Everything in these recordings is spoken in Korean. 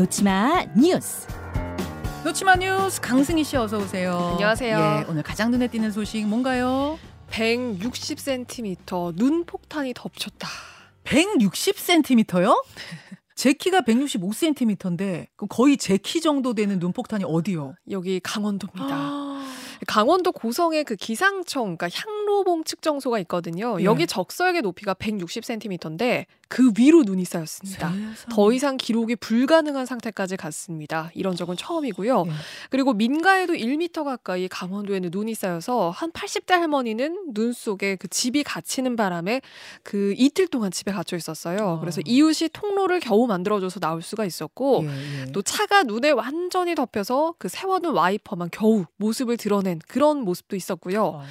놓치마 뉴스. 놓치마 뉴스 강승희 씨 어서 오세요. 안녕하세요. 예, 오늘 가장 눈에 띄는 소식 뭔가요? 160cm 눈 폭탄이 덮쳤다. 160cm요? 제 키가 165cm인데 거의 제 키 정도 되는 눈폭탄이 어디요? 여기 강원도입니다. 아, 강원도 고성에 그 기상청, 그러니까 향로봉 측정소가 있거든요. 예. 여기 적설의 높이가 160cm인데 그 위로 눈이 쌓였습니다. 세상에. 더 이상 기록이 불가능한 상태까지 갔습니다. 이런 적은 처음이고요. 예. 그리고 민가에도 1m 가까이 강원도에는 눈이 쌓여서 한 80대 할머니는 눈 속에 그 집이 갇히는 바람에 그 이틀 동안 집에 갇혀 있었어요. 아. 그래서 이웃이 통로를 겨우 만들어줘서 나올 수가 있었고 예, 예. 또 차가 눈에 완전히 덮여서 그 세워둔 와이퍼만 겨우 모습을 드러 낸 그런 모습도 있었고요. 아,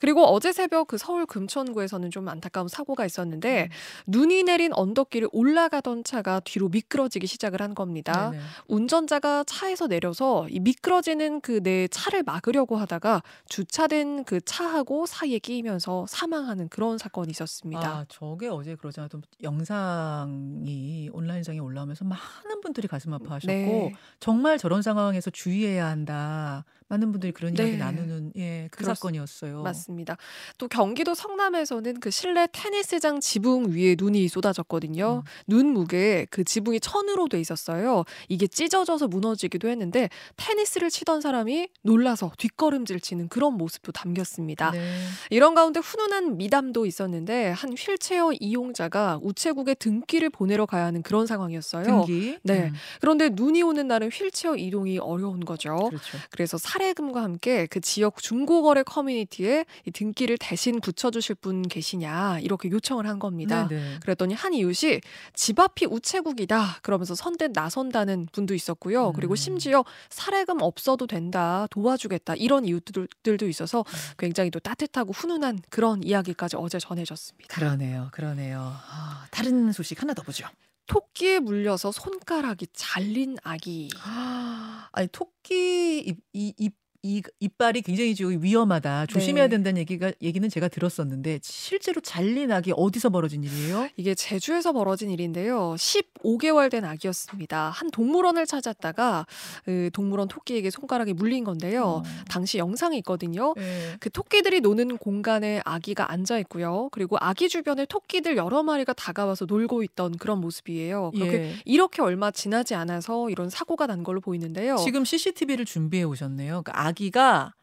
그리고 어제 새벽 그 서울 금천구에서는 좀 안타까운 사고가 있었는데 눈이 내린 언덕길을 올라가던 차가 뒤로 미끄러지기 시작을 한 겁니다. 네네. 운전자가 차에서 내려서 이 미끄러지는 그 내 차를 막으려고 하다가 주차된 그 차하고 사이에 끼이면서 사망하는 그런 사건이 있었습니다. 아, 저게 어제 그러잖아요. 또 영상이 온라인상에 올라오면서 많은 분들이 가슴 아파하셨고 네. 정말 저런 상황에서 주의해야 한다. 많은 분들이 그런 이야기 네. 나누는 예, 그 그렇- 사건이었어요. 맞습니다. 또 경기도 성남에서는 그 실내 테니스장 지붕 위에 눈이 쏟아졌거든요. 음. 눈 무게 그 지붕이 천으로 돼 있었어요. 이게 찢어져서 무너지기도 했는데 테니스를 치던 사람이 놀라서 뒷걸음질 치는 그런 모습도 담겼습니다. 네. 이런 가운데 훈훈한 미담도 있었는데 한 휠체어 이용자가 우체국에 등기를 보내러 가야 하는 그런 상황이었어요. 등기. 네. 음, 그런데 눈이 오는 날은 휠체어 이동이 어려운 거죠. 그렇죠. 그래서 사 례금과 함께 그 지역 중고거래 커뮤니티에 이 등기를 대신 붙여주실 분 계시냐 이렇게 요청을 한 겁니다. 네, 네. 그랬더니 한 이웃이 집 앞이 우체국이다 그러면서 선대 나선다는 분도 있었고요. 그리고 음. 심지어 사례금 없어도 된다 도와주겠다 이런 이웃들도 있어서 음. 굉장히 또 따뜻하고 훈훈한 그런 이야기까지 어제 전해졌습니다. 그러네요. 그러네요. 아, 다른 소식 하나 더 보죠. 토끼에 물려서 손가락이 잘린 아기. 아, 아니 토끼 입, 이, 입, 이, 이빨이 굉장히 좀 위험하다. 조심해야 네. 된다는 얘기가 얘기는 제가 들었었는데 실제로 잘린 악이 어디서 벌어진 일이에요? 이게 제주에서 벌어진 일인데요. 15개월 된 아기였습니다. 한 동물원을 찾았다가 그 동물원 토끼에게 손가락이 물린 건데요. 어. 당시 영상이 있거든요. 예. 그 토끼들이 노는 공간에 아기가 앉아 있고요. 그리고 아기 주변에 토끼들 여러 마리가 다가와서 놀고 있던 그런 모습이에요. 그렇게 예. 이렇게 얼마 지나지 않아서 이런 사고가 난 걸로 보이는데요. 지금 CCTV를 준비해 오셨네요. 그러니까 아기가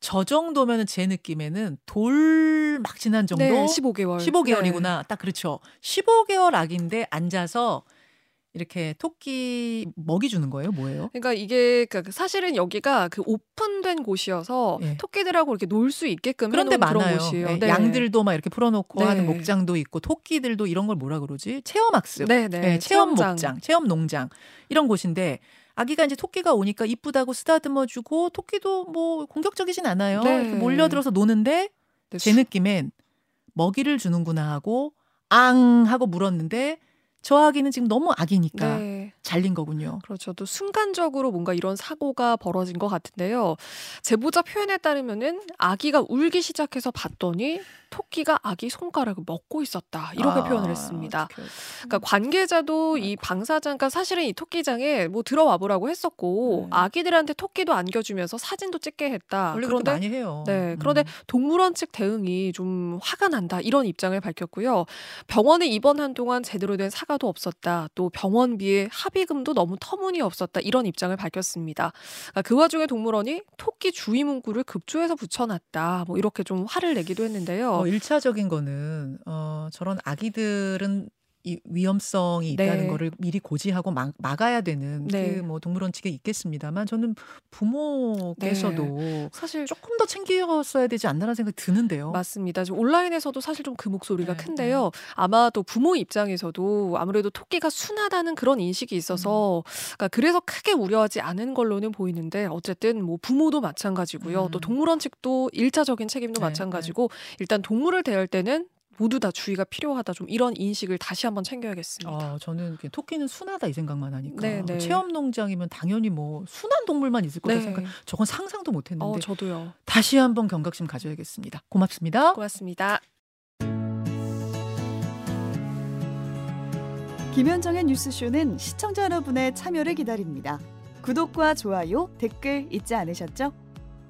저 정도면은 제 느낌에는 돌 막 지난 정도. 네, 15개월. 15개월이구나. 딱 그렇죠. 15개월 아기인데 앉아서 이렇게 토끼 먹이 주는 거예요? 뭐예요? 그러니까 이게 그 사실은 여기가 그 오픈된 곳이어서 예. 토끼들하고 이렇게 놀 수 있게끔 그런데 많아요. 예, 네. 양들도 막 이렇게 풀어놓고 네. 하는 목장도 있고 토끼들도 이런 걸 뭐라 그러지? 체험학습. 네, 네. 예, 체험. 목장, 체험 농장 이런 곳인데 아기가 이제 토끼가 오니까 이쁘다고 쓰다듬어 주고 토끼도 뭐 공격적이진 않아요. 네. 몰려들어서 노는데 네, 제 수- 느낌엔 먹이를 주는구나 하고 앙 하고 물었는데 저 아기는 지금 너무 아기니까 네. 잘린 거군요. 그렇죠. 또 순간적으로 뭔가 이런 사고가 벌어진 것 같은데요. 제보자 표현에 따르면은 아기가 울기 시작해서 봤더니 토끼가 아기 손가락을 먹고 있었다. 이렇게 아, 표현을 했습니다. 어떡해. 그러니까 관계자도 이 방사장, 그러니까 사실은 이 토끼장에 뭐 들어와 보라고 했었고 네. 아기들한테 토끼도 안겨주면서 사진도 찍게 했다. 원래 그런데 많이 해요. 네. 그런데 음. 동물원 측 대응이 좀 화가 난다. 이런 입장을 밝혔고요. 병원에 입원한 동안 제대로 된 사과 도 없었다. 또 병원비의 합의금도 너무 터무니없었다. 이런 입장을 밝혔습니다. 그러니까 그 와중에 동물원이 토끼 주의 문구를 급조해서 붙여놨다. 뭐 이렇게 좀 화를 내기도 했는데요. 어, 일차적인 거는 어, 저런 아기들은 이 위험성이 있다는 네. 거를 미리 고지하고 막, 막아야 되는 네. 그뭐 동물원 측에 있겠습니다만 저는 부모께서도 사실 조금 더 챙겼어야 되지 않나라는 생각이 드는데요. 맞습니다. 지금 온라인에서도 사실 좀 그 목소리가 네, 큰데요. 아마 또 부모 입장에서도 아무래도 토끼가 순하다는 그런 인식이 있어서 그러니까 그래서 크게 우려하지 않은 걸로는 보이는데 어쨌든 뭐 부모도 마찬가지고요. 음. 또 동물원 측도 일차적인 책임도 네, 마찬가지고 일단 동물을 대할 때는 모두 다 주의가 필요하다. 좀 이런 인식을 다시 한번 챙겨야겠습니다. 어, 저는 토끼는 순하다 이 생각만 하니까 네, 네. 체험 농장이면 당연히 뭐 순한 동물만 있을 거다 생각. 저건 상상도 못 했는데 어, 저도요. 다시 한번 경각심 가져야겠습니다. 고맙습니다. 고맙습니다. 김현정의 뉴스쇼는 시청자 여러분의 참여를 기다립니다. 구독과 좋아요, 댓글 잊지 않으셨죠?